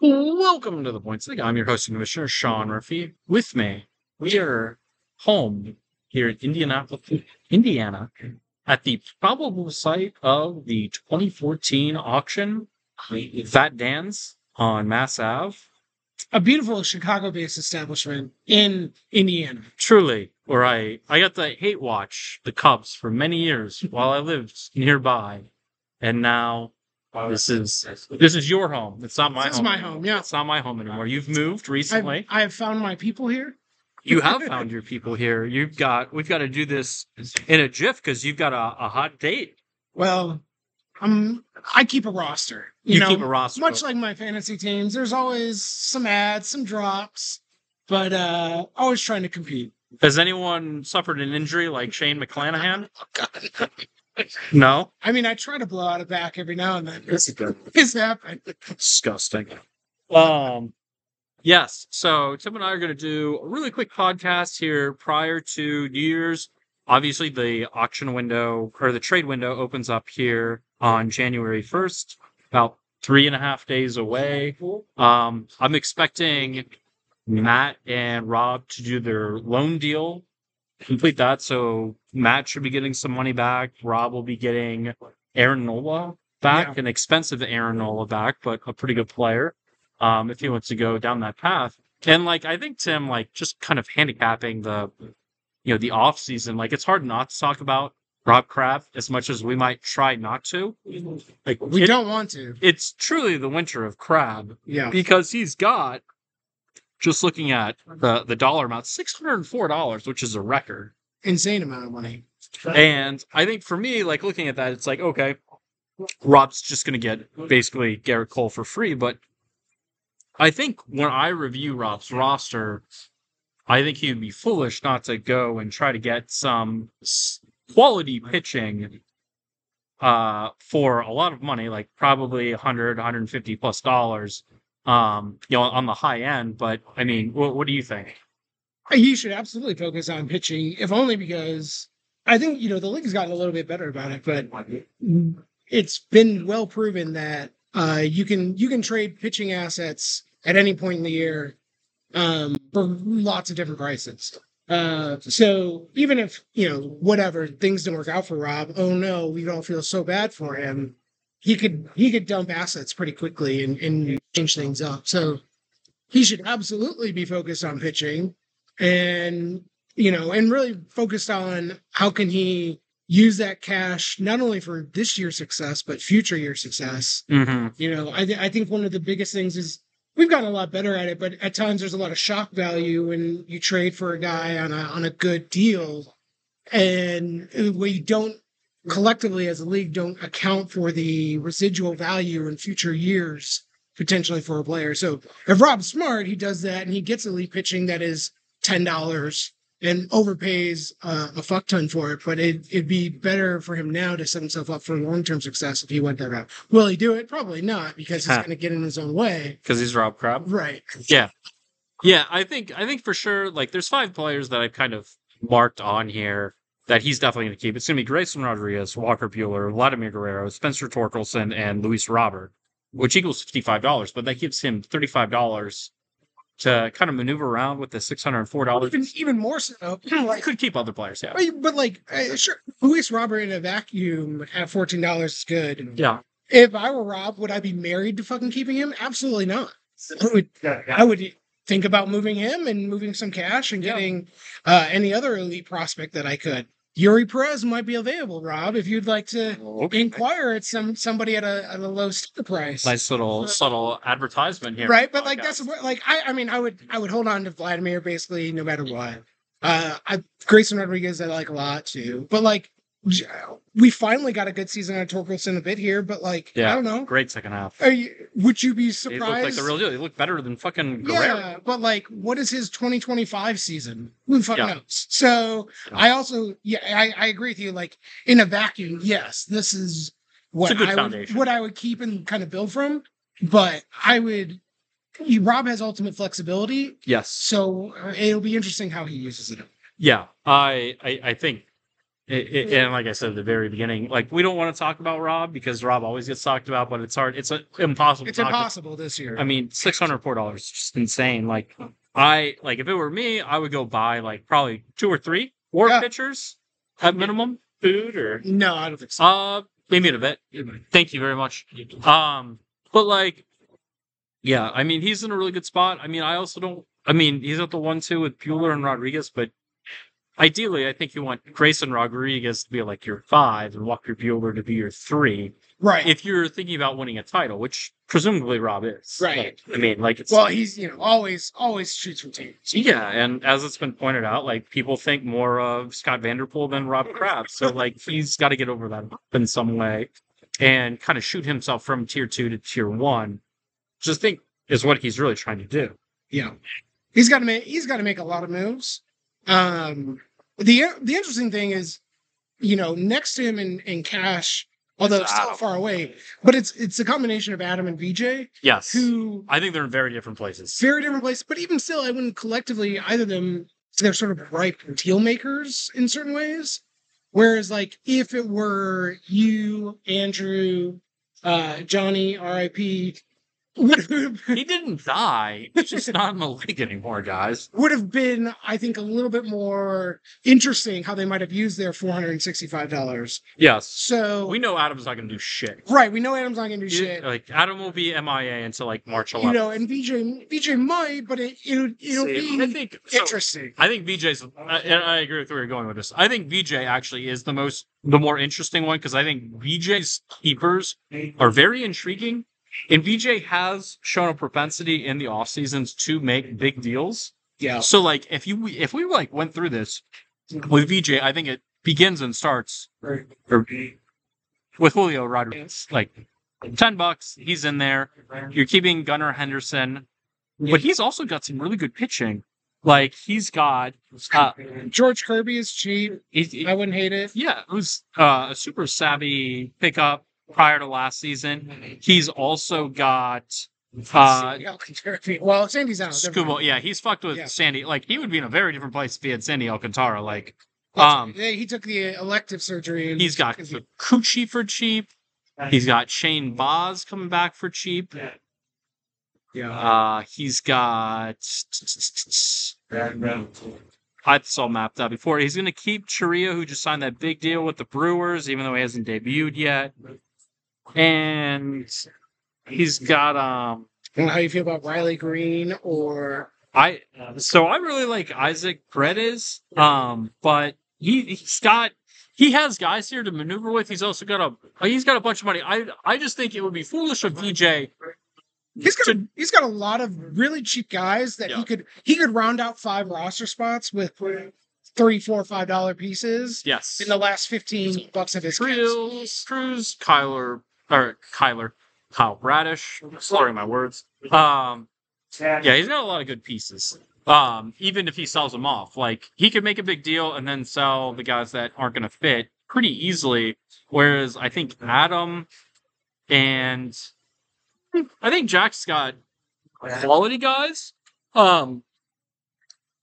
Welcome to the Points League. I'm your host and commissioner, Sean Murphy. With me, we are home here in Indianapolis, Indiana, at the probable site of the 2014 auction, Fat Dan's on Mass Ave. a beautiful Chicago-based establishment in Indiana. Truly, where I, I got to hate watch the Cubs for many years while I lived nearby. And now this is this is your home. It's not my This is my home, yeah. It's not my home anymore. You've moved I've, recently. I've found my people here. you have found your people here. You've got we've got to do this in a jiff because you've got a, a hot date. Well, I'm I keep a roster. You, You, know, keep a roster. much like my fantasy teams. There's always some ads, some drops, but uh always trying to compete. Has anyone suffered an injury like Shane McClanahan? No. I mean, I try to blow out a back every now and then. It's, it's happened. Disgusting. Um. Yes. So Tim and I are going to do a really quick podcast here prior to New Year's. Obviously, the auction window or the trade window opens up here on January 1st, about three and a half days away. Um, I'm expecting Matt and Rob to do their loan deal, complete that. So Matt should be getting some money back. Rob will be getting Aaron Nola back, Yeah. an expensive Aaron Nola back, but a pretty good player. Um, if he wants to go down that path. And like I think Tim, like just kind of handicapping the you know, the off season, like it's hard not to talk about Rob Crabbe as much as we might try not to. Like We it- don't want to. it's truly the winter of Crabbe Yeah. because he's got just looking at the the dollar amount six hundred and four dollars which is a record Insane amount of money. and i think for me like looking at that it's like okay rob's just going to get basically gerrit cole for free but i think when i review rob's roster i think he would be foolish not to go and try to get some quality pitching uh for a lot of money like probably 100 150 plus dollars um you know on the high end but i mean what, what do you think He should absolutely focus on pitching, if only because I think, you know, the league's gotten a little bit better about it, but it's been well proven that uh, you can you can trade pitching assets at any point in the year um, for lots of different prices. Uh, so even if you know whatever things don't work out for Rob, oh no, we don't feel so bad for him. He could he could dump assets pretty quickly and, and change things up. So he should absolutely be focused on pitching and you know and really focused on how can he use that cash not only for this year's success but future year success mm-hmm. you know i, th- I think one of the biggest things is we've gotten a lot better at it but at times there's a lot of shock value when you trade for a guy on a on a good deal and we don't collectively as a league don't account for the residual value in future years potentially for a player so if rob's smart he does that and he gets elite pitching that is ten dollars and overpays uh, a fuck ton for it. But it, it'd be better for him now to set himself up for long term success if he went that route. Will he do it? Probably not because he's Huh. going to get in his own way. because he's rob crabbe Right. Yeah. Yeah, I think I think for sure like there's five players that I've kind of marked on here that he's definitely going to keep. It's going to be Grayson Rodriguez, Walker Buehler, Vladimir Guerrero, Spencer Torkelson, and Luis Robert, which equals $55, but that gives him $35 to kind of maneuver around with the $604. Even even more so. I Like, could keep other players, yeah. but, but like, uh, sure, Luis Robert in a vacuum at fourteen dollars is good. Yeah. If I were Rob, would I be married to fucking keeping him? Absolutely not. I would. I would think about moving him and moving some cash and Yeah. getting uh, any other elite prospect that I could. Eury Perez might be available, Rob, if you'd like to Okay. inquire at some somebody at a at a low sticker price. Nice little subtle advertisement here. Right, but like that's what like I I mean I would I would hold on to Vladimir basically no matter what. Uh I Grayson Rodriguez I like a lot too. But like we finally got a good season out of Torkelson a bit here, but like Yeah. I don't know. great second half. Are you, would you be He surprised? looked like the real deal. He looked better than fucking Guerrero. Yeah, but like, what is his 2025 season? Who fucking Yeah. knows? So Yeah. I also, yeah, I, I agree with you. Like in a vacuum, yes, this is what It's a good I would, what I would keep and kind of build from. But I would, Rob has ultimate flexibility, Yes. so uh, it'll be interesting how he uses it. Yeah, I, I I think It, it, and like I said at the very beginning, like we don't want to talk about Rob because Rob always gets talked about, but it's hard. It's uh impossible. It's to talk to- impossible this year. I mean, six hundred four dollars is just insane. Like I like if it were me, I would go buy like probably two or three or Yeah. pitchers at minimum, food or no, I don't think so. uh maybe in a bit. Thank you very much. Um, but like, yeah, I mean he's in a really good spot. I mean, I also don't. I mean, he's at the one two with Buehler and Rodriguez, but ideally, I think you want Grayson Rodriguez to be like your five and Walker Buehler to be your three right. if you're thinking about winning a title, which presumably Rob is. Right. Like, I mean, like it's well, he's you know always always shoots from teams. yeah, and as it's been pointed out, like people think more of Scott Vanderpool than Rob Crabbe. So like he's got to get over that in some way and kind of shoot himself from tier two to tier one. Just think is what he's really trying to do. Yeah, he's got to make he's got to make a lot of moves. Um, the the interesting thing is, you know, next to him in, in cash, although It's still far away, but it's it's a combination of Adam and VJ Yes. who I think they're in very different places. very different places. But even still, I wouldn't collectively either of them. They're sort of ripe deal makers in certain ways. Whereas, like, if it were you, Andrew, uh, Johnny, R.I.P., would have, He didn't die. He's just not in the league anymore, guys. would have been, I think, a little bit more interesting how they might have used their four hundred and sixty-five dollars. Yes. So, We know Adam's not gonna do shit. right, we know Adam's not going to do You- shit. Like Adam will be MIA until like March 11th. You know, and VJ, VJ might, but it, it'll, it'll See, be I think so- interesting. I think VJ's, uh, and I agree with where you're going with this. I think VJ actually is the most, the more interesting one because I think VJ's keepers are very intriguing, and VJ has shown a propensity in the off seasons to make big deals. Yeah. So like, if you if we like went through this with VJ, I think it begins and starts or, with Julio Rodriguez, like ten bucks, he's in there. You're keeping Gunnar Henderson, but he's also got some really good pitching. Like he's got, uh, George Kirby is cheap. he's, he- I wouldn't hate it. yeah, it was uh, a super savvy pickup prior to last season. He's also got uh, Well, Sandy's out. Scuba. Yeah, he's fucked with Yeah. Sandy. Like he would be in a very different place if he had Sandy Alcantara. Like um, yeah, he took the elective surgery. And he's got Coochie for cheap. He's got Shane Baz coming back for cheap. yeah. Uh, he's got. I saw mapped out before. He's going to keep Chourio, who just signed that big deal with the Brewers, even though he hasn't debuted yet. And he's got um. I don't how you feel about Riley Greene or I so I really like Isaac Paredes, um, but he he's got he has guys here to maneuver with. He's also got a he's got a bunch of money. I I just think it would be foolish of VJ. he's got a, he's got a lot of really cheap guys that Yeah. he could he could round out five roster spots with three, four, five dollar pieces Yes, in the last fifteen bucks of his Cruz, Cruz, Kyler or Kyler, Kyle Bradish. Slurring my words. Um, yeah, he's got a lot of good pieces. Um, even if he sells them off, like he could make a big deal and then sell the guys that aren't going to fit pretty easily. Whereas I think Adam and I think Jack's got quality guys. Um,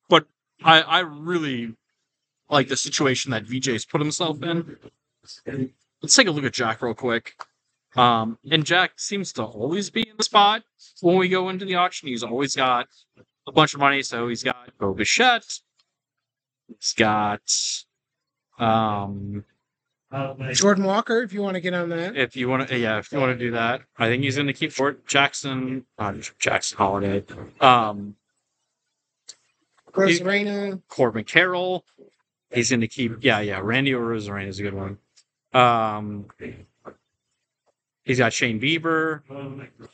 but I I really like the situation that VJ's put himself in. Let's take a look at Jack real quick. Um, and Jack seems to always be in the spot when we go into the auction. He's always got a bunch of money. So he's got Bo Bichette. He's got, um, Jordan Walker, if you want to get on that. if you want to, yeah, if you want to do that, I think he's going to keep Fort Jackson, uh, Jackson Holliday, um, Arozarena. Corbin Carroll. He's going to keep, yeah, yeah. Randy Arozarena is a good one. Um, he's got Shane Bieber,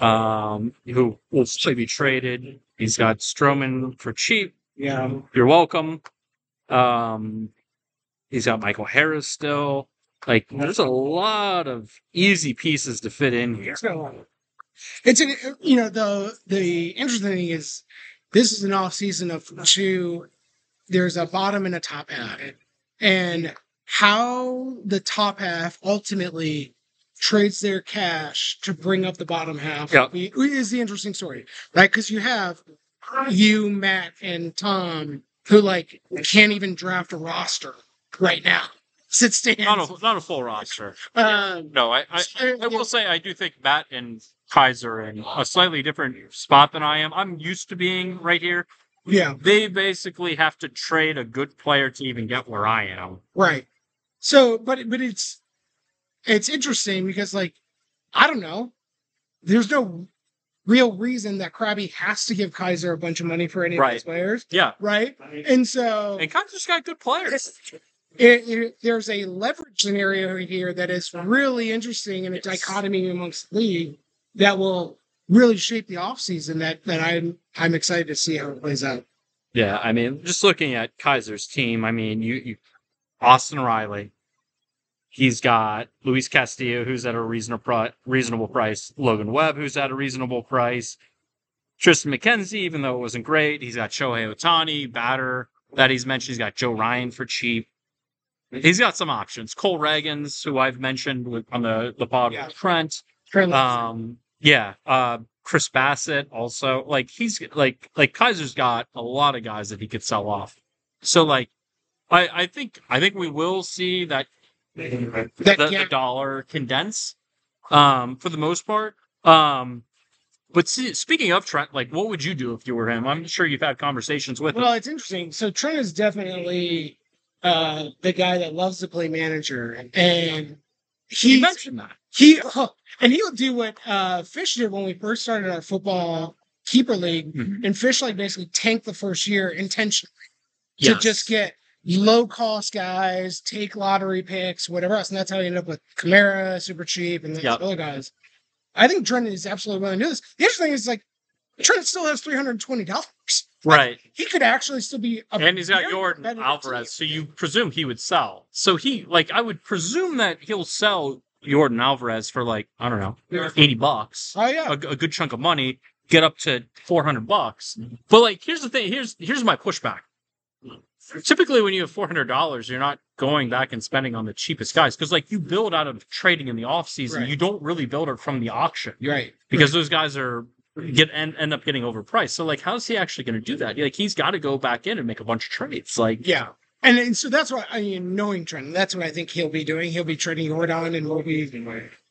um, who will still be traded. He's got Stroman for cheap. Yeah. You're welcome. Um, he's got Michael Harris still. Like, there's a lot of easy pieces to fit in here. It's an you know the the interesting thing is this is an off season of two. There's a bottom and a top half, and how the top half ultimately trades their cash to bring up the bottom half Yeah. is the interesting story, right? Because you have you, Matt, and Tom who like can't even draft a roster right now. sit stands. Not a not a full roster. um, No, I, I I will say I do think Matt and Kaiser are in a slightly different spot than I am. I'm used to being right here. yeah, They basically have to trade a good player to even get where I am. right. So, but but it's it's interesting because like I don't know, there's no real reason that Krabby has to give Kaiser a bunch of money for any of Right. his players, Yeah, right? And so and Kaiser's got good players. it, it, there's a leverage scenario here that is really interesting and a Yes. dichotomy amongst the league that will really shape the offseason that that I'm I'm excited to see how it plays out. Yeah, I mean, just looking at Kaiser's team, I mean, you, you Austin Riley. He's got Luis Castillo, who's at a reasonable reasonable price. Logan Webb, who's at a reasonable price. Triston McKenzie, even though it wasn't great, he's got Shohei Ohtani, batter that he's mentioned. He's got Joe Ryan for cheap. He's got some options. Cole Ragans, who I've mentioned on the the pod Yeah. with Trent. Um, yeah, uh, Chris Bassitt also. Like he's like like Kaiser's got a lot of guys that he could sell off. So like, I I think I think we will see that the, the dollar condense, um, for the most part. Um, but see, speaking of Trent, like, what would you do if you were him? I'm sure you've had conversations with him. Well, it's interesting. So Trent is definitely uh, the guy that loves to play manager, and He mentioned that. he and he'll do what uh, Fish did when we first started our football keeper league, Mhm. and Fish like basically tanked the first year intentionally to just get low cost guys, take lottery picks, whatever else, and that's how you end up with Kamara, super cheap, and then Yep. other guys. I think Trent is absolutely willing to do this. The interesting thing is like Trent still has three hundred and twenty dollars. right. He could actually still be and he's got Yordan Alvarez, so you presume he would sell. So he like I would presume that he'll sell Yordan Alvarez for like I don't know eighty bucks, Oh yeah. a, a good chunk of money, get up to four hundred bucks. But like here's the thing, here's here's my pushback. Typically, when you have four hundred dollars, you're not going back and spending on the cheapest guys because like you build out of trading in the off season, Right. you don't really build it from the auction right. because those guys are get end, end up getting overpriced. So like, how's he actually going to do that? Like, he's got to go back in and make a bunch of trades. Like, Yeah. And, and so that's what I mean, knowing Trent, that's what I think he'll be doing. He'll be trading Yordan and will be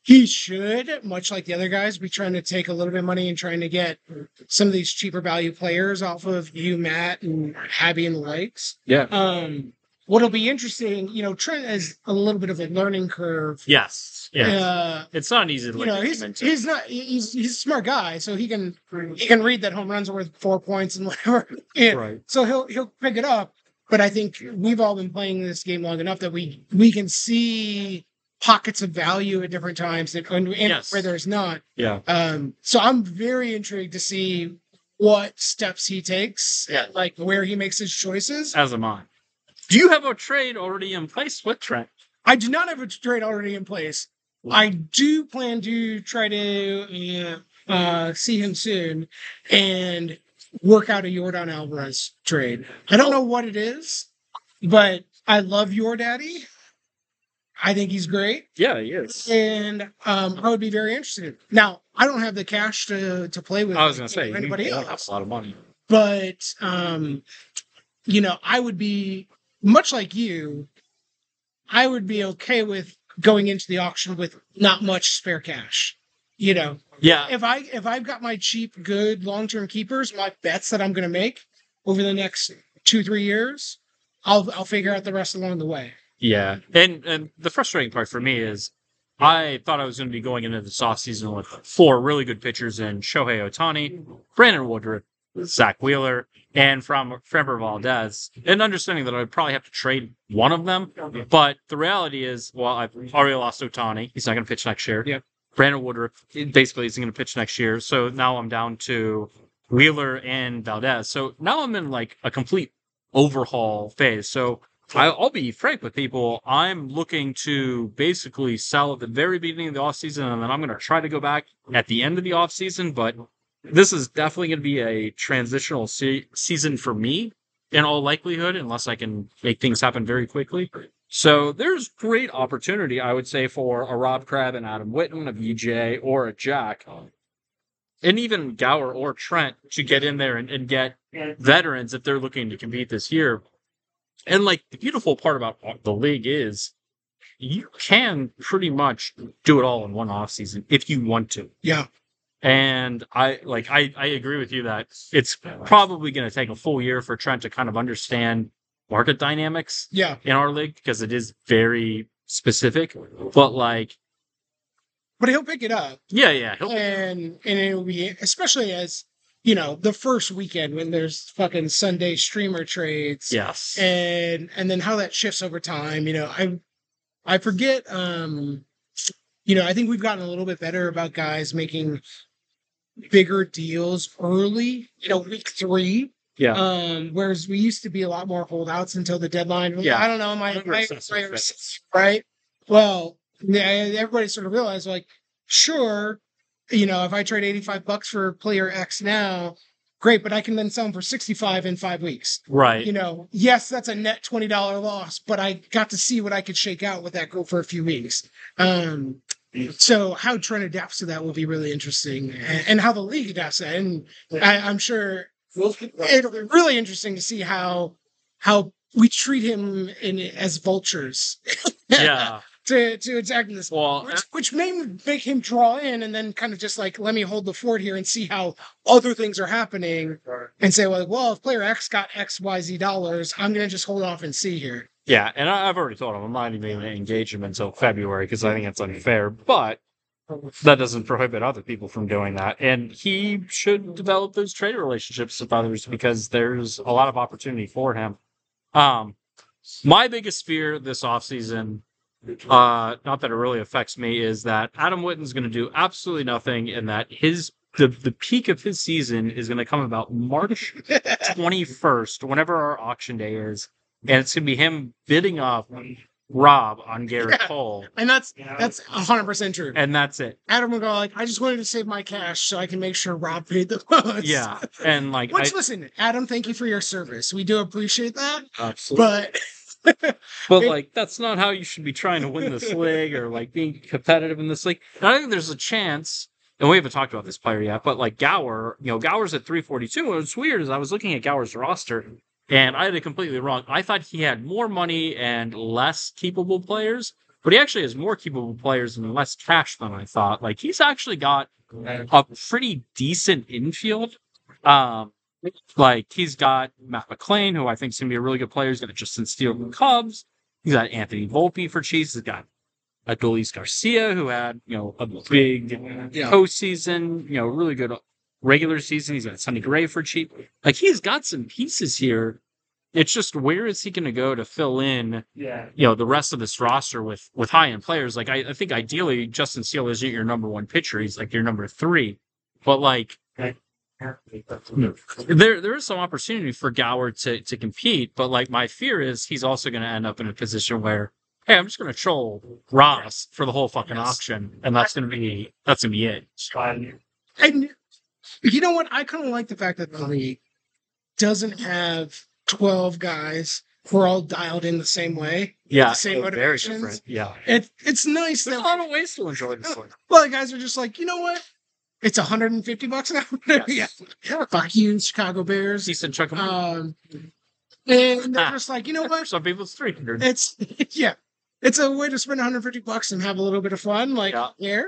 he should, much like the other guys, be trying to take a little bit of money and trying to get some of these cheaper value players off of you, Matt, and Habby and the likes. yeah, Um what'll be interesting, you know, Trent has a little bit of a learning curve. yes, yeah. Uh It's not easy to you know, he's he's not he's he's a smart guy, so he can he can read that home runs are worth four points and whatever. Yeah. right. So he'll he'll pick it up. But I think we've all been playing this game long enough that we we can see pockets of value at different times and, and Yes. where there's not. Yeah, Um, so I'm very intrigued to see what steps he takes, Yeah. like where he makes his choices. as am I. Do you have a trade already in place with Trent? I do not have a trade already in place. I do plan to try to uh, uh, see him soon and work out a Yordan Alvarez trade. I don't know what it is, but I love Yordaddy. I think he's great, Yeah, he is. and um, I would be very interested. Now, I don't have the cash to to play with. I was gonna say anybody else a lot of money. but um you know i would be much like you i would be okay with going into the auction with not much spare cash you know Yeah, if i if i've got my cheap good long-term keepers my bets that i'm going to make over the next two three years i'll i'll figure out the rest along the way Yeah, and and the frustrating part for me is, I thought I was going to be going into this offseason with four really good pitchers in Shohei Ohtani, Brandon Woodruff, Zack Wheeler, and from Framber Valdez, and understanding that I'd probably have to trade one of them. But the reality is, well, I've already lost Ohtani; he's not going to pitch next year. Yeah. Brandon Woodruff basically isn't going to pitch next year, so now I'm down to Wheeler and Valdez. So now I'm in like a complete overhaul phase. So I'll be frank with people. I'm looking to basically sell at the very beginning of the offseason, and then I'm going to try to go back at the end of the offseason. But this is definitely going to be a transitional se- season for me, in all likelihood, unless I can make things happen very quickly. So there's great opportunity, I would say, for a Rob Crabbe and Adam Witten, a VJ, or a Jack, and even Gower or Trent to get in there and, and get veterans if they're looking to compete this year. And like the beautiful part about the league is you can pretty much do it all in one off season if you want to. Yeah. And I like I, I agree with you that it's probably going to take a full year for Trent to kind of understand market dynamics Yeah. in our league because it is very specific. But like, But he'll pick it up. yeah, yeah, and and it'll be especially as you know the first weekend when there's fucking Sunday streamer trades yes, and and then how that shifts over time. You know, I I forget. um You know, I think we've gotten a little bit better about guys making bigger deals early. You know, week three. yeah, Um, whereas we used to be a lot more holdouts until the deadline. Yeah. I don't know, my, Under my, assessment my- right? Well, yeah, everybody sort of realized like, sure, you know, if I trade 85 bucks for player X now, great, but I can then sell them for 65 in five weeks. right. You know, yes, that's a net $20 loss, but I got to see what I could shake out with that group for a few weeks. Um, so how Trent adapts to that will be really interesting and, and how the league adapts to that. And I, I'm sure it'll be really interesting to see how how we treat him in as vultures yeah. To to attack this Well, which, which may make him draw in and then kind of just like let me hold the fort here and see how other things are happening and say well well if player x got xyz dollars i'm gonna just hold off and see here Yeah, and I, I've already told him I'm not even going to engage him until February because I think it's unfair. But that doesn't prohibit other people from doing that, and he should develop those trade relationships with others because there's a lot of opportunity for him. Um, my biggest fear this offseason, uh, not that it really affects me, is that Adam Witten's going to do absolutely nothing, and that his the the peak of his season is going to come about March 21st, whenever our auction day is. And it's going to be him bidding off Rob on Gerrit Yeah. Cole. and that's that's 100% true And that's it. adam will go like i just wanted to save my cash so i can make sure rob paid the most Yeah. And like, which I, listen adam thank you for your service we do appreciate that absolutely. but But like, that's not how you should be trying to win this league or like being competitive in this league. And I think there's a chance, and we haven't talked about this player yet, but like Gower, you know, Gower's at 342. And what's weird is I was looking at Gower's roster and I had it completely wrong. I thought he had more money and less keepable players, but he actually has more keepable players and less cash than I thought. Like, he's actually got a pretty decent infield. Um, like he's got Matt McLain, who I think is going to be a really good player. He's got Justin Steele from the Cubs. He's got Anthony Volpe for Chiefs. He's got Adolis Garcia, who had you know a big Yeah. postseason, you know, really good regular season. He's got Sonny Gray for cheap. Like he's got some pieces here. It's just where is he going to go to fill in, Yeah. you know, the rest of this roster with with high end players? Like I, I think ideally Justin Steele isn't your number one pitcher. He's like your number three. But like there there is some opportunity for Gower to to compete, but like my fear is he's also going to end up in a position where hey, I'm just going to troll Ross for the whole fucking Yes. auction, and that's going to be that's going to be it. And you know what? I kind of like the fact that the league doesn't have 12 guys who are all dialed in the same way. Yeah, Same very different. Yeah, It, it's nice there's a lot of ways to enjoy this one. well, the guys are just like, you know what? It's 150 bucks an hour. Yes. yeah. Fuck you, Chicago Bears. Decent chunk of money. Um, and they're Ah. just like, you know what? some people, it's three hundred. It's yeah, it's a way to spend 150 bucks and have a little bit of fun. Like Yeah.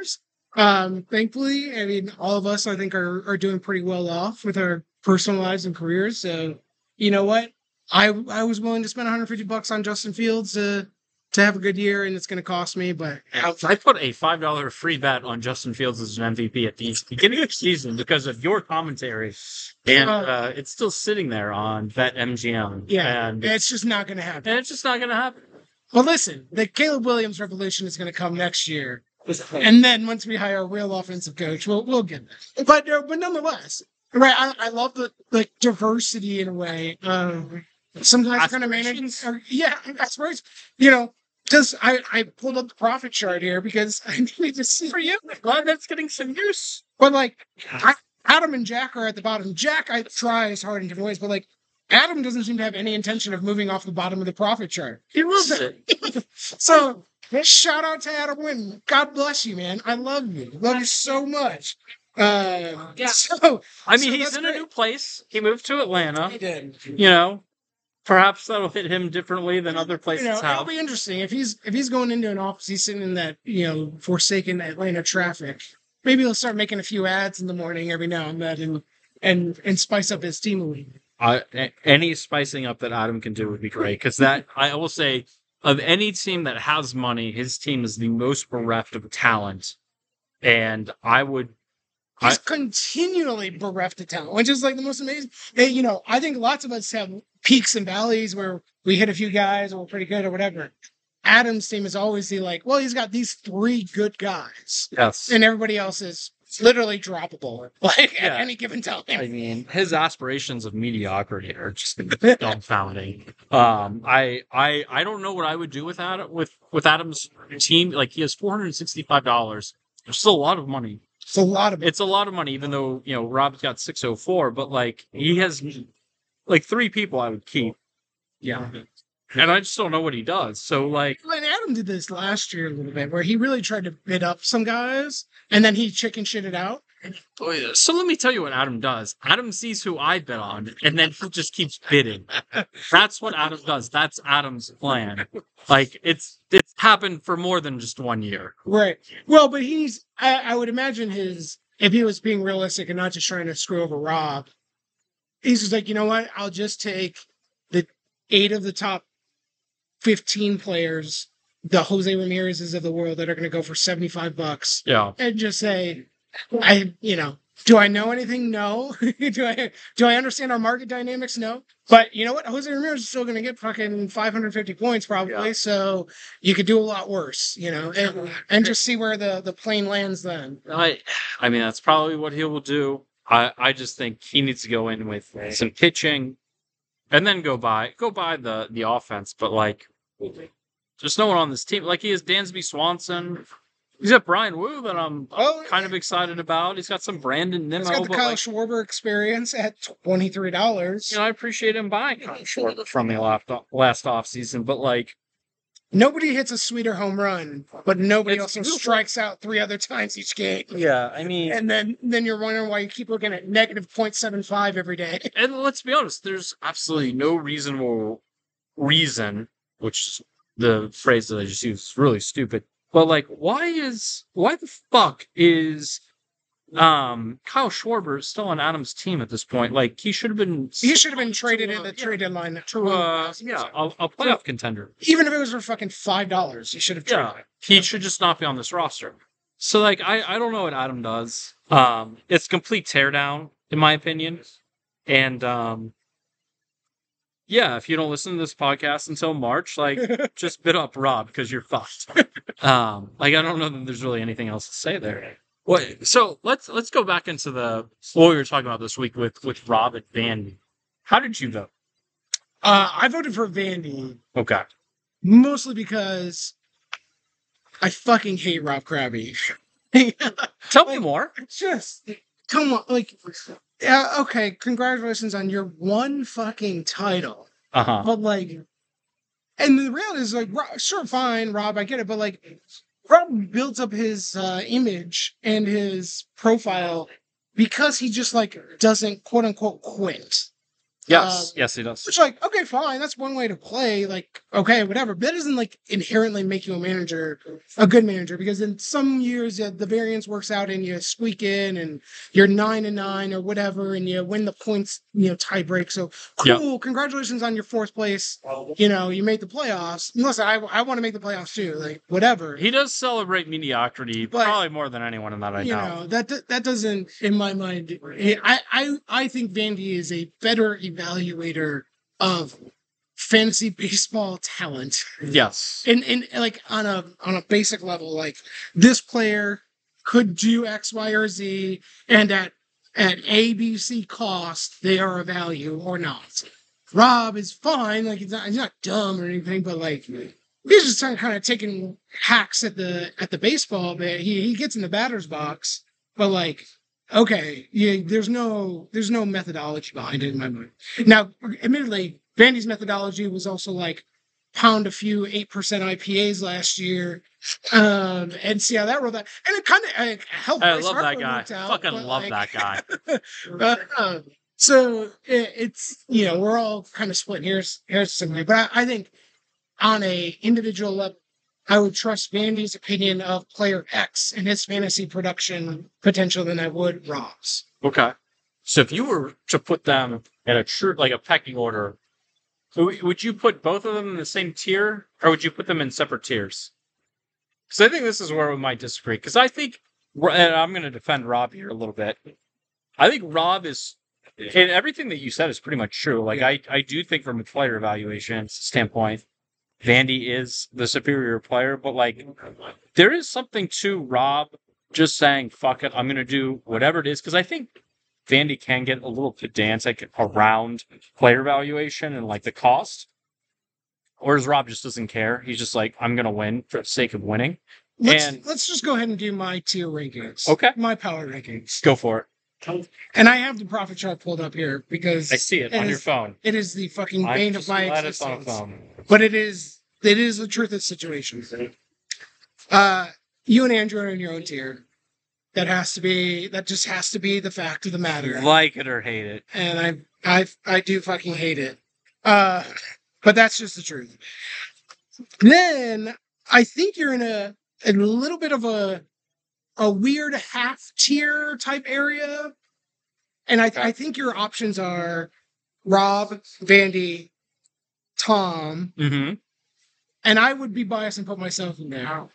Um, thankfully, I mean, all of us I think are are doing pretty well off with our personal lives and careers. So you know what? I I was willing to spend 150 bucks on Justin Fields to to have a good year, and it's going to cost me, but I put a five dollar free bet on Justin Fields as an MVP at the beginning of the season because of your commentary, and uh, it's still sitting there on BetMGM. yeah, and, it's just not going to happen. and it's just not going to happen. Well, listen, the Caleb Williams revolution is going to come next year. And then once we hire a real offensive coach, we'll we'll get there. But uh, but nonetheless, right? I, I love the the diversity in a way. Um, some guys are going to manage. Aspirations? Or, yeah, aspirations. You know, just I I pulled up the profit chart here because I needed to see For you, glad that's getting some use. But like, I, Adam and Jack are at the bottom. Jack, I try as hard in different ways, but like. Adam doesn't seem to have any intention of moving off the bottom of the profit chart. He it. So shout out to Adam Winton. God bless you, man. I love you. Love you so much. Uh, Yeah. So I mean, So he's in a new place. He moved to Atlanta. He did. You know, perhaps that'll hit him differently than other places you know, have. it'll be interesting if he's if he's going into an office, he's sitting in that you know forsaken Atlanta traffic. Maybe he'll start making a few ads in the morning every now and then, and and and spice up his team a little. bit. Any spicing up that Adam can do would be great because that I will say of any team that has money, his team is the most bereft of talent, and I would He's continually bereft of talent, which is like the most amazing. eh, You know, I think lots of us have peaks and valleys where we hit a few guys or we're pretty good or whatever. Adam's team is always the like, well, he's got these three good guys, yes. and everybody else is literally droppable, like Yeah. at any given time. I mean, his aspirations of mediocrity are just dumbfounding. Um, I, I, I don't know what I would do with Adam with with Adam's team. Like he has four hundred sixty five dollars. There's still a lot of money. It's a lot of It's a lot of money, even though you know Rob's got six oh four. But like he has like three people I would keep. Yeah, and I just don't know what he does. So like, And Adam did this last year a little bit, where he really tried to bid up some guys, and then he chicken shitted out. Oh, so let me tell you what Adam does. Adam sees who I bet on, and then he just keeps bidding. That's what Adam does. That's Adam's plan. Like it's it's happened for more than just one year. Right. Well, but he's. I, I would imagine his if he was being realistic and not just trying to screw over Rob. He's just like, you know what? I'll just take the eight of the top fifteen players, the Jose Ramirez's of the world that are going to go for seventy five bucks, Yeah. and just say, I, you know, do I know anything? No. do I do I understand our market dynamics? No. But you know what? Jose Ramirez is still going to get fucking 550 points probably. Yeah. So you could do a lot worse, you know, and, and just see where the the plane lands then. I I mean that's probably what he will do. I I just think he needs to go in with some pitching, and then go by go by the the offense. But like, there's no one on this team. Like he has Dansby Swanson. He's got Bryan Woo that I'm Oh, kind of excited about. He's got some Brandon He's Nimmo, got the Kyle like, Schwarber experience at twenty three dollars. you know, I appreciate him buying Kyle Schwarber from the last last off season. But like, Nobody hits a sweeter home run, but nobody It's also beautiful. strikes out three other times each game. yeah, I mean, And then then you're wondering why you keep looking at negative 0.75 every day. and let's be honest, there's absolutely no reasonable reason, which is the phrase that I just used is really stupid. But like, why is why the fuck is um Kyle Schwarber is still on Adam's team at this point? Like, he should have been He should have been traded in uh, the yeah, trade deadline. to uh yeah a, a playoff contender. Even if it was for fucking five dollars, he should have traded. Yeah, he should just not be on this roster. So like, I I don't know what Adam does. Um, it's complete teardown in my opinion, and um. Yeah, if you don't listen to this podcast until March, like just bit up Rob because you're fucked. um, like I don't know that there's really anything else to say there. What? So let's let's go back into the what we were talking about this week with with Rob and Vandy. How did you vote? Uh, I voted for Vandy Okay. mostly because I fucking hate Rob Krabby. Tell me more. Just come on, like, yeah, okay. Congratulations on your one fucking title, Uh huh. but like, and the reality is like, Ro- sure, fine, Rob, I get it, but like, Rob builds up his uh, image and his profile because he just like doesn't quote unquote quit. Yes. Uh, yes, he does. Which, like, okay, fine, that's one way to play. Like, okay, whatever. But that doesn't like inherently make you a manager, a good manager, because in some years uh, the variance works out and you squeak in and you're nine and nine or whatever, and you win the points, you know, tie break. So Yeah. cool, congratulations on your fourth place. You know, you made the playoffs. Listen, I I want to make the playoffs too. Like, whatever. He does celebrate mediocrity But- probably more than anyone in that I you know. know that that doesn't in my mind i i i think vandy is a better evaluator of fantasy baseball talent. Yes. And in like on a on a basic level like this player could do x y or z and at at abc cost they are a value or not. Rob is fine like he's not he's not dumb or anything but like he's just kind of taking hacks at the at the baseball but he, he gets in the batter's box but like okay yeah there's no there's no methodology behind it in my mind now admittedly vandy's methodology was also like pound a few 8% ipas last year um and see how that rolled out and it kind of uh, helped I love that guy. out, Fucking love like, that guy. but, uh, So it, it's you know we're all kind of split hairs hairs somewhere, but I, I think on a individual level, I would trust Vandy's opinion of player X and his fantasy production potential than I would Rob's. Okay. So if you were to put them in a true, like a pecking order, would you put both of them in the same tier, or would you put them in separate tiers? Because I think this is where we might disagree. Because I think, and I'm going to defend Rob here a little bit. I think Rob is, and everything that you said is pretty much true. Like I, I do think from a player evaluation standpoint, Vandy is the superior player. But like, there is something to Rob just saying, "Fuck it, I'm going to do whatever it is." Because I think Vandy can get a little pedantic around player valuation and like the cost. Or is Rob just doesn't care. He's just like, I'm gonna win for the sake of winning. Let's And- let's just go ahead and do my tier rankings. Okay. My power rankings. Go for it. And I have the profit chart pulled up here because I see it It on your phone. it is the fucking I'm bane of my glad it's on a existence. But it is it is the truth of the situation. Uh you and Andrew are in your own tier. That has to be that just has to be the fact of the matter. Like it or hate it. and I I I do fucking hate it. Uh but that's just the truth. Then I think you're in a a little bit of a a weird half tier type area. And I I think your options are Rob, Vandy, Tom, Mm-hmm. and I would be biased and put myself in there.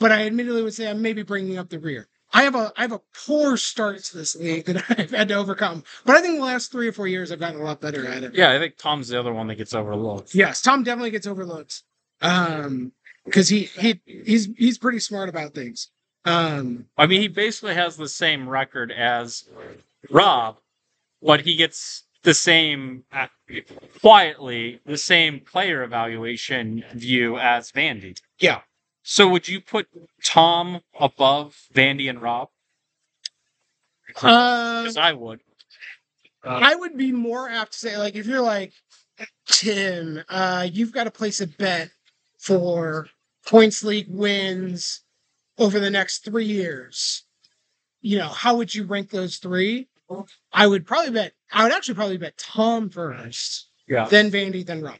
But I admittedly would say I'm maybe bringing up the rear. I have a I have a poor start to this league that I've had to overcome. But I think the last three or four years I've gotten a lot better at it. Yeah, I think Tom's the other one that gets overlooked. Yes, Tom definitely gets overlooked. Um because he he he's he's pretty smart about things. Um I mean, he basically has the same record as Rob, but he gets the same, uh, quietly, the same player evaluation view as Vandy. yeah. So would you put Tom above Vandy and Rob? Uh, Because I would. I would be more apt to say, like, if you're like, Tim, uh, you've got to place a bet for points league wins over the next three years. You know, how would you rank those three? I would probably bet, I would actually probably bet Tom first, Yeah. then Vandy, then Rob.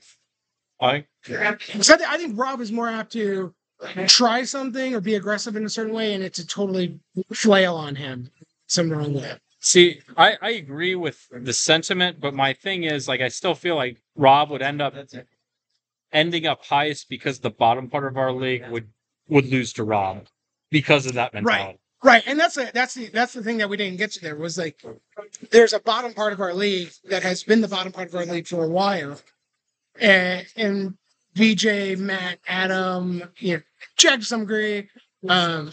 I, Because I, thi- I think Rob is more apt to try something or be aggressive in a certain way, and it's a totally flail on him some wrong way. see, I, I agree with the sentiment, but my thing is, like, I still feel like Rob would end up ending up highest because the bottom part of our league would would lose to Rob because of that mentality. Right, Right, and that's a, that's the that's the thing that we didn't get to there was like there's a bottom part of our league that has been the bottom part of our league for a while, and and VJ, Matt, Adam, you know, Jack to some degree, um, and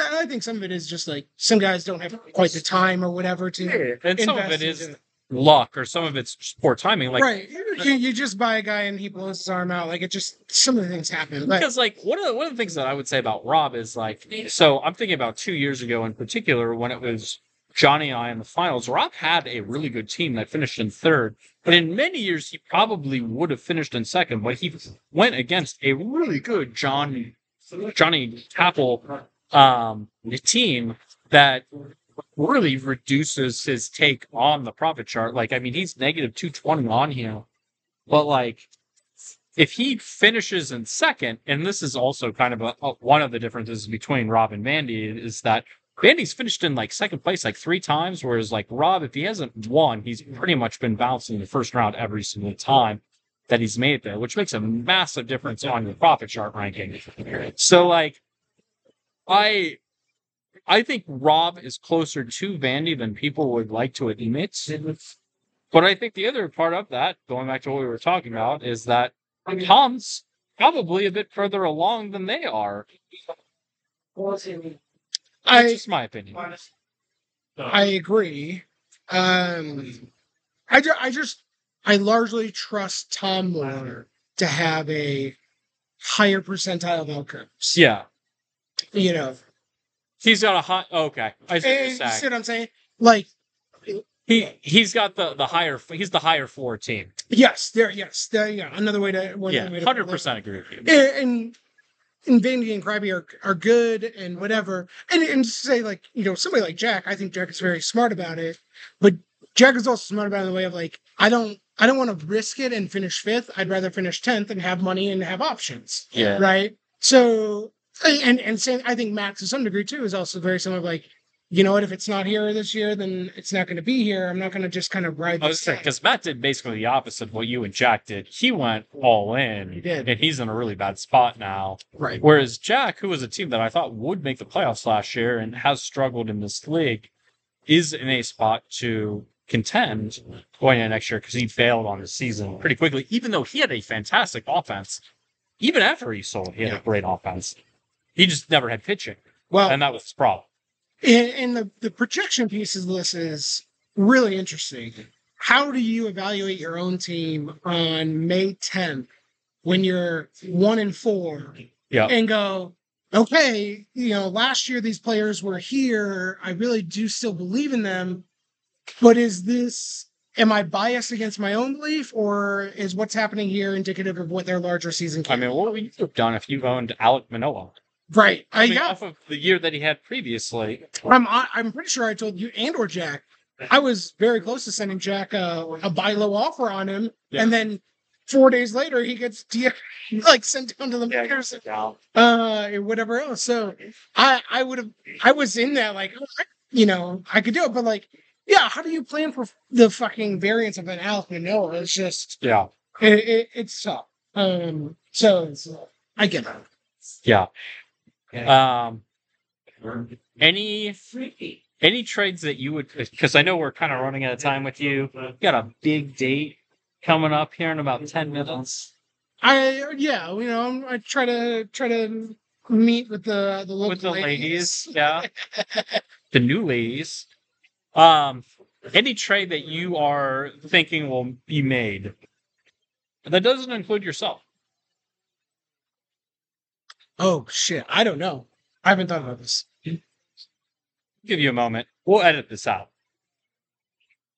I, I think some of it is just like some guys don't have quite the time or whatever to And some of it is into- luck, or some of it's just poor timing. Like, right. You, you just buy a guy and he blows his arm out. Like it just some of the things happen. Like because like one of the one of the things that I would say about Rob is like so I'm thinking about two years ago in particular when it was Johnny and I in the finals. Rob had a really good team that finished in third, but in many years he probably would have finished in second. But he went against a really good John Johnny Tapple um, team that really reduces his take on the profit chart. Like I mean he's negative two twenty on here, but like if he finishes in second, and this is also kind of a, a- one of the differences between Rob and Vandy is that Vandy's finished in like second place like three times, whereas like Rob, if he hasn't won, he's pretty much been bouncing the first round every single time that he's made it there, which makes a massive difference on your profit chart ranking. So like, I. I think Rob is closer to Vandy than people would like to admit. But I think the other part of that, going back to what we were talking about, is that Tom's probably a bit further along than they are. That's I just my opinion. I agree. Um, I, ju- I just, I largely trust Tom more to have a higher percentile of outcomes. Yeah, You know, he's got a high. Oh, okay, I see and you're eh, you see what I'm saying? Like, He he's got the the higher. He's the higher floor team. yes, there, yes, there, yeah. Another way to, one Yeah, way to put it. hundred percent agree with you. And, and and Vandy and Krabby are are good and whatever. And and to say like you know somebody like Jack, I think Jack is very smart about it. But Jack is also smart about it in the way of like, I don't, I don't want to risk it and finish fifth. I'd rather finish tenth and have money and have options, Yeah. right? So, and and same, I think Matt to some degree too is also very similar. Like, you know what? If it's not here this year, then it's not going to be here. I'm not going to just kind of ride I was saying because Matt did basically the opposite of what you and Jack did. He went all in, He did. and he's in a really bad spot now. Right. Whereas Jack, who was a team that I thought would make the playoffs last year and has struggled in this league, is in a spot to contend going into next year because he failed on the season pretty quickly, even though he had a fantastic offense. Even after he sold, he had Yeah. a great offense. He just never had pitching, Well, and that was his problem. and, and the the projection pieces of this is really interesting. How do you evaluate your own team on May 10th when you're one and four Yeah. and go, okay, you know, last year these players were here. I really do still believe in them. But is this, am I biased against my own belief or is what's happening here indicative of what their larger season I mean, what would you have done if you owned Alek Manoah? Right. I, mean, yeah. off of the year that he had previously. I'm I'm pretty sure I told you and or Jack. I was very close to sending Jack a, a buy low offer on him, Yeah. and then four days later he gets de- like sent down to the minors, uh, whatever else. So I I would have I was in that like oh, you know I could do it, but like yeah, how do you plan for the fucking variance of an Alek Manoah? It's just Yeah. it, it, it's tough. Um, so I get it. Yeah. Um, any any trades that you would because I know we're kind of running out of time with you. You got a big date coming up here in about ten minutes I yeah, you know, I'm, I try to try to meet with the the local with the ladies. Yeah, the new ladies. Um, any trade that you are thinking will be made that doesn't include yourself. Oh shit, I don't know. I haven't thought about this. give you a moment. We'll edit this out.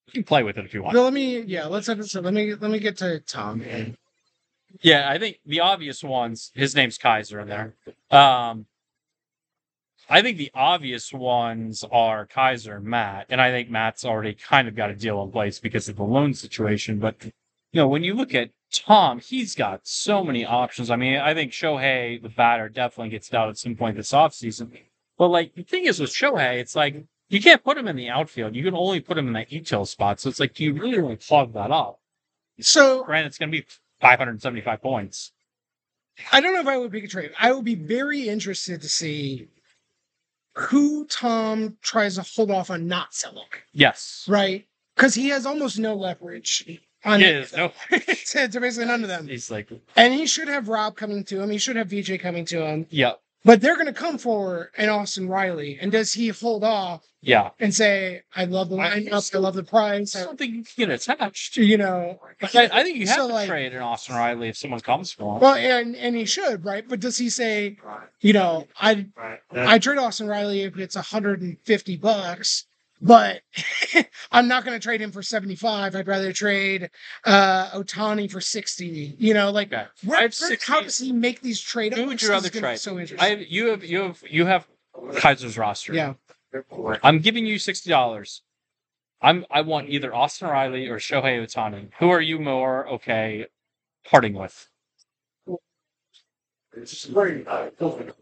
You can play with it if you want. Well, let me yeah, let's this. Let me let me get to Tom. Yeah, I think the obvious ones. His name's Kaiser in there. Um, I think the obvious ones are Kaiser and Matt, and I think Matt's already kind of got a deal in place because of the loan situation. But you know, when you look at Tom, he's got so many options. I mean, I think Shohei, the batter, definitely gets out at some point this offseason. But like the thing is with Shohei, it's like you can't put him in the outfield. You can only put him in that util spot. So it's like, do you really want to clog that up? So Granted, it's going to be 575 points. I don't know if I would pick a trade. I would be very interested to see who Tom tries to hold off on not selling, Yes. right? Because he has almost no leverage on He is. No. to, to basically none of them. He's like, And he should have Rob coming to him. He should have VJ coming to him. yeah, But they're going to come for an Austin Riley. And does he hold off yeah. and say, "I love the I- lineup, I love the price," I- Something you can get attached. you know? I, I think you have So, to like- trade an Austin Riley if someone comes for him. Well, and and he should, right? But does he say, you know, I I trade Austin Riley if it's 150 bucks, but I'm not going to trade him for 75. I'd rather trade uh Ohtani for 60. You know, like Okay. where, I have 60 how does he make these trade? Who would you rather trade? So interesting. I have, you have you have you have Kaiser's roster. yeah. I'm giving you sixty dollars. I'm I want either Austin Riley or Shohei Ohtani. Who are you more okay parting with? It's blurry. All right.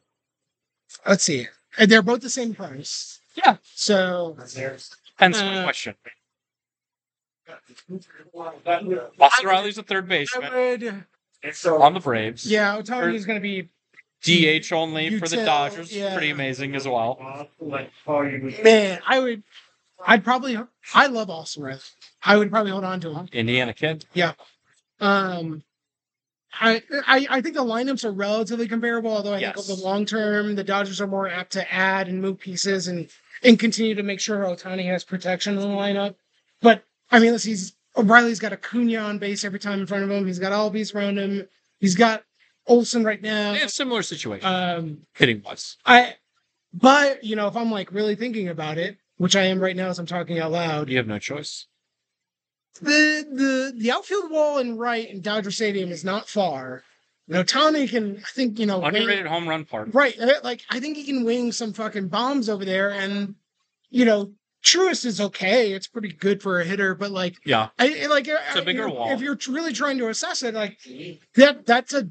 Let's see. And they're both the same price. Yeah. So Hence Uh, my question. Austin Riley's a third I baseman would. on the Braves. Yeah, Ohtani is going to be DH only for the Util, Dodgers. yeah. Pretty amazing as well. man. I would. I'd probably. I love Austin Riley. I would probably hold on to him. Indiana kid. Yeah. Um, I, I I think the lineups are relatively comparable, although I Yes. think over the long term, the Dodgers are more apt to add and move pieces and and continue to make sure Ohtani has protection in the lineup. But I mean, let's see, he's O'Reilly's got a Acuna on base every time in front of him. He's got Albies around him. He's got Olson right now. They have similar situation. Um, Hitting wise. I, but you know, if I'm like really thinking about it, which I am right now as I'm talking out loud, You have no choice. The the the outfield wall in right in Dodger Stadium is not far. You know, Tony can, I think, you know, wing- Underrated home run park. right? uh, Like, I think he can wing some fucking bombs over there, and you know, Truist is okay. It's pretty good for a hitter, but like Yeah. I I- like It's a bigger you know, wall. If you're really trying to assess it, like that, that's a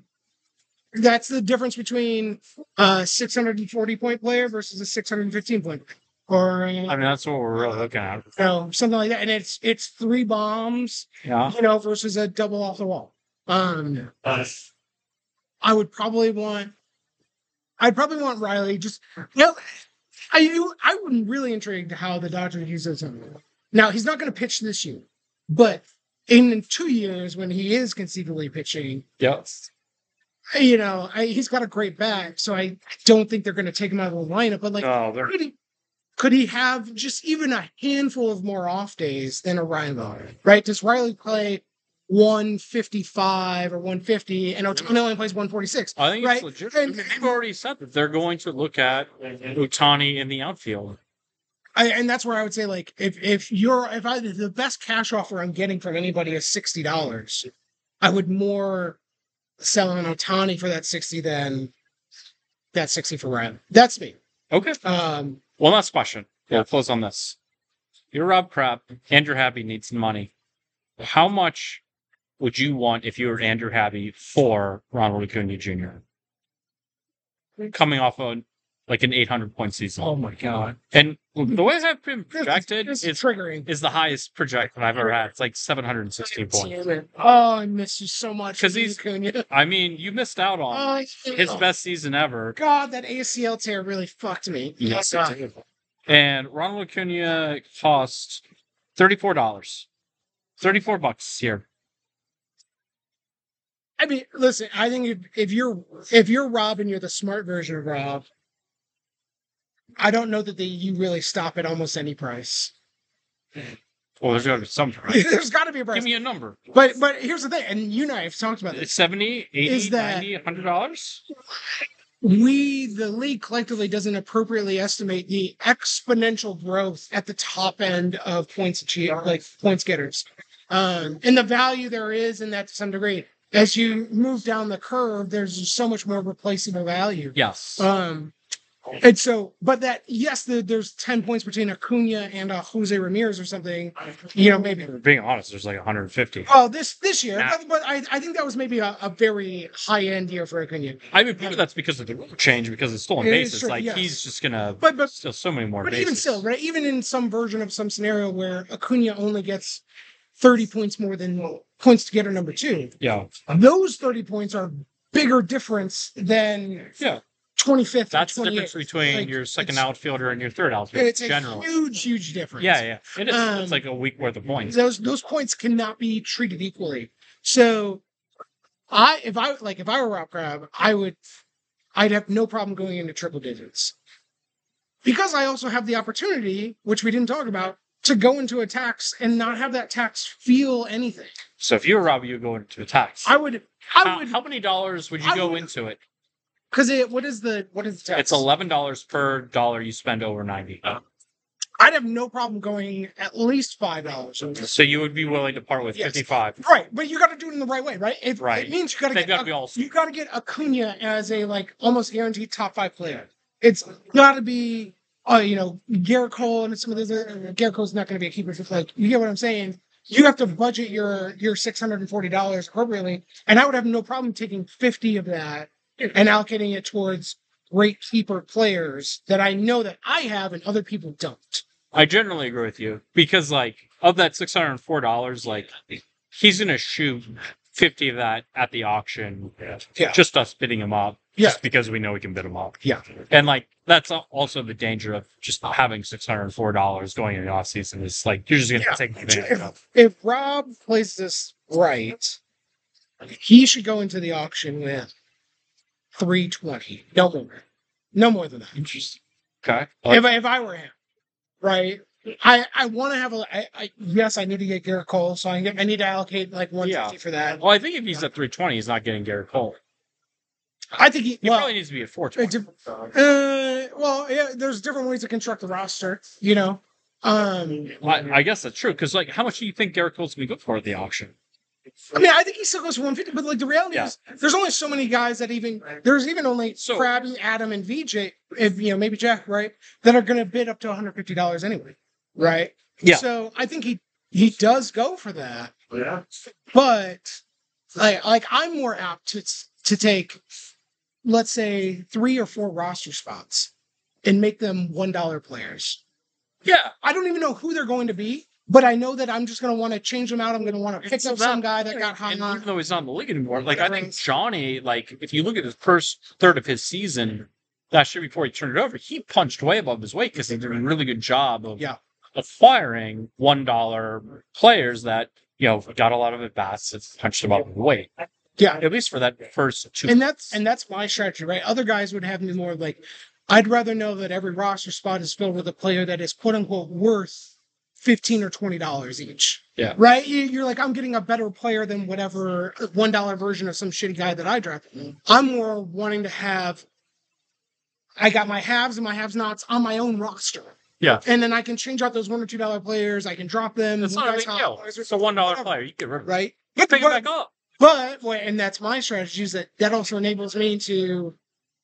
that's the difference between a 640 point player versus a 615 point, player. Or uh, I mean, that's what we're really looking at. you know something like that. And it's it's three bombs, Yeah. you know, versus a double off the wall. Um, I would probably want, I'd probably want Riley. Just you know, I you, I would really intrigued how the Dodgers uses him. Now he's not going to pitch this year, but in two years when he is conceivably pitching, Yep. you know, I, he's got a great bat, so I don't think they're going to take him out of the lineup. But like, Oh, they're could he, have just even a handful of more off days than a Riley? Right? Does Riley play 155 or 150 and Ohtani only plays 146? I think Right. it's legit. And- they've already said that they're going to look at Ohtani in the outfield. I, and that's where I would say, like, if if you're if I the best cash offer I'm getting from anybody is sixty dollars, I would more sell an Ohtani for that sixty than that sixty for Riley. That's me. Okay. Um, One last question. We'll close on this. You're Rob Crabbe. Andrew Happy needs some money. How much would you want if you were Andrew Happy for Ronald Acuna Jr.? Coming off of like an 800 point season. oh my god, And the way I've been projected this is, is triggering. is the highest projection I've ever had. It's like 716 points. Damn it. Oh, I miss you so much 'Cause he's- Acuna. I mean, you missed out on Oh, his best season ever. God, that ACL tear really fucked me. Yes, Oh. And Ronald Acuna cost thirty-four dollars, thirty-four bucks here. I mean, listen, I think if, if you're if you're Rob and you're the smart version of Rob, I don't know that they, you really stop at almost any price. Well, there's got to be some price. There's got to be a price. Give me a number. but but here's the thing, and you and I have talked about It's this. 70, 80, Is that- 90, 100 dollars? We, the league collectively, doesn't appropriately estimate the exponential growth at the top end of points achieved, like points getters, um, and the value there is in that to some degree. As you move down the curve, there's so much more replaceable value. Yes. Um, and so, but that yes, the, there's ten points between Acuna and uh, Jose Ramirez or something. You know, maybe. Being honest, there's like 150. Oh, this this year, Nah. but, but I, I think that was maybe a, a very high end year for Acuna. I mean, part of that's because of the rule change because it's stolen It bases. true, like yes. he's just gonna But but still so many more but bases. even still, right? Even in some version of some scenario where Acuna only gets thirty points more than points to get her number two, Yeah. those thirty points are bigger difference than Yeah. Twenty fifth. That's the difference between your second outfielder and your third outfielder. It's a huge, huge difference. Yeah, yeah. It is. Um, it's like a week worth of points. those those points cannot be treated equally. So I if I like if I were Rob Crabbe, I would I'd have no problem going into triple digits. Because I also have the opportunity, which we didn't talk about, to go into a tax and not have that tax feel anything. So if you were Rob, you go into a tax. I would I how, would how many dollars would you I go would- into it? Because it what is the what is the tax? It's eleven dollars per dollar you spend over ninety. I'd have no problem going at least five dollars. So you would be willing to part with Yes. fifty-five. Right, but you got to do it in the right way, right? It, Right. it means you got to get be all. you got to get Acuna as a like almost guaranteed top five player. It's got to be, uh, you know, Gerrit Cole and some of the other. Gerrit Cole's not going to be a keeper. For, like, you get what I'm saying? You have to budget your your six hundred and forty dollars appropriately, and I would have no problem taking fifty of that and allocating it towards great keeper players that I know that I have and other people don't. I generally agree with you because, like, of that six hundred and four dollars, like, he's gonna shoot fifty of that at the auction. Yeah. Just us bidding him up. Yeah. Just because we know we can bid him up. Yeah. And like that's also the danger of just having six hundred and four dollars going in the off season is like you're just gonna Yeah. take advantage of. If Rob plays this right, he should go into the auction with 320. No more. No more than that. Interesting. Okay. if, I, if I were him, right? I, I want to have a. I, I, yes, I need to get Gerrit Cole, so I, I need to allocate like 150 for that. well, I think if he's at three twenty, he's not getting Gerrit Cole. I think he. He Well, probably needs to be at four uh, uh, well, yeah. There's different ways to construct the roster. You know, um, I, I guess that's true because like, how much do you think Gerrit Cole's gonna go for at the auction? I mean, I think he still goes for 150, but like the reality Yeah. is, there's only so many guys that even there's even only So- Krabby, Adam, and VJ, if you know maybe Jack, right, that are going to bid up to 150 dollars anyway. right? Yeah. So I think he he does go for that, oh, Yeah. but like like I'm more apt to to take, let's say, three or four roster spots and make them one dollar players. Yeah. I don't even know who they're going to be, but I know that I'm just going to want to change them out. I'm going to want to pick up some guy that got hot. And on. even though he's not in the league anymore, like I think. Johnny, like if you look at his first third of his season last year before he turned it over, he punched way above his weight because he did a really good job of Yeah. acquiring one dollar players that you know got a lot of at bats that punched above his weight. Yeah, At least for that first two. and that's and that's my strategy, right? Other guys would have me more like, I'd rather know that every roster spot is filled with a player that is quote unquote worth fifteen or twenty dollars each. Yeah. Right? You- You're like, I'm getting a better player than whatever uh, one dollar version of some shitty guy that I drafted. Mm-hmm. I'm more wanting to have. I got my halves and my halves nots on my own roster. Yeah. And then I can change out those one or two dollar players. I can drop them. It's not a big deal. It's a one dollar player. You can. Right? You pick it But- back up. But and that's my strategy is that that also enables me to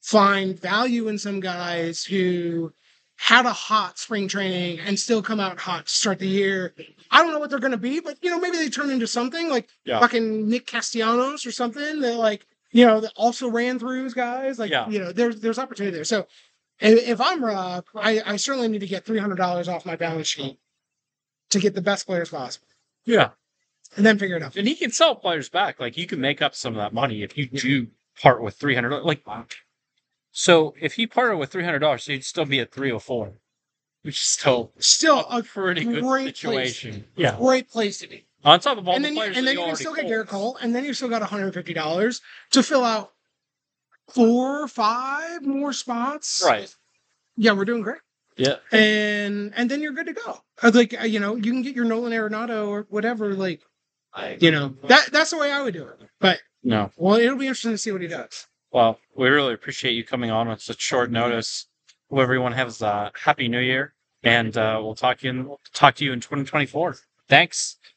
find value in some guys who had a hot spring training and still come out hot to start the year. I don't know what they're going to be, but you know maybe they turn into something like Yeah. fucking Nick Castellanos or something that like you know that also ran through his guys. Like Yeah. you know there's there's opportunity there. So if, I'm Rob, I, I certainly need to get three hundred dollars off my balance sheet to get the best players possible, Yeah. and then figure it out. And he can sell players back. Like you can make up some of that money if you do part with three hundred. Like, so if he parted with three hundred dollars, he'd still be at three hundred four, which is still Still a a pretty good great situation. Yeah. great place to be. On top of all and the then you, players and that then you can still get. Gerrit Cole, and then you still got one hundred fifty dollars to fill out four, five more spots. Right. Yeah, we're doing great, Yeah. and and then you're good to go. Uh, Like uh, you know, you can get your Nolan Arenado or whatever. Like you know, that that's the way I would do it. But No. well, it'll be interesting to see what he does. Well, we really appreciate you coming on on such short notice. Hope everyone has a happy new year, and uh, we'll talk in talk to you in 2024. Thanks.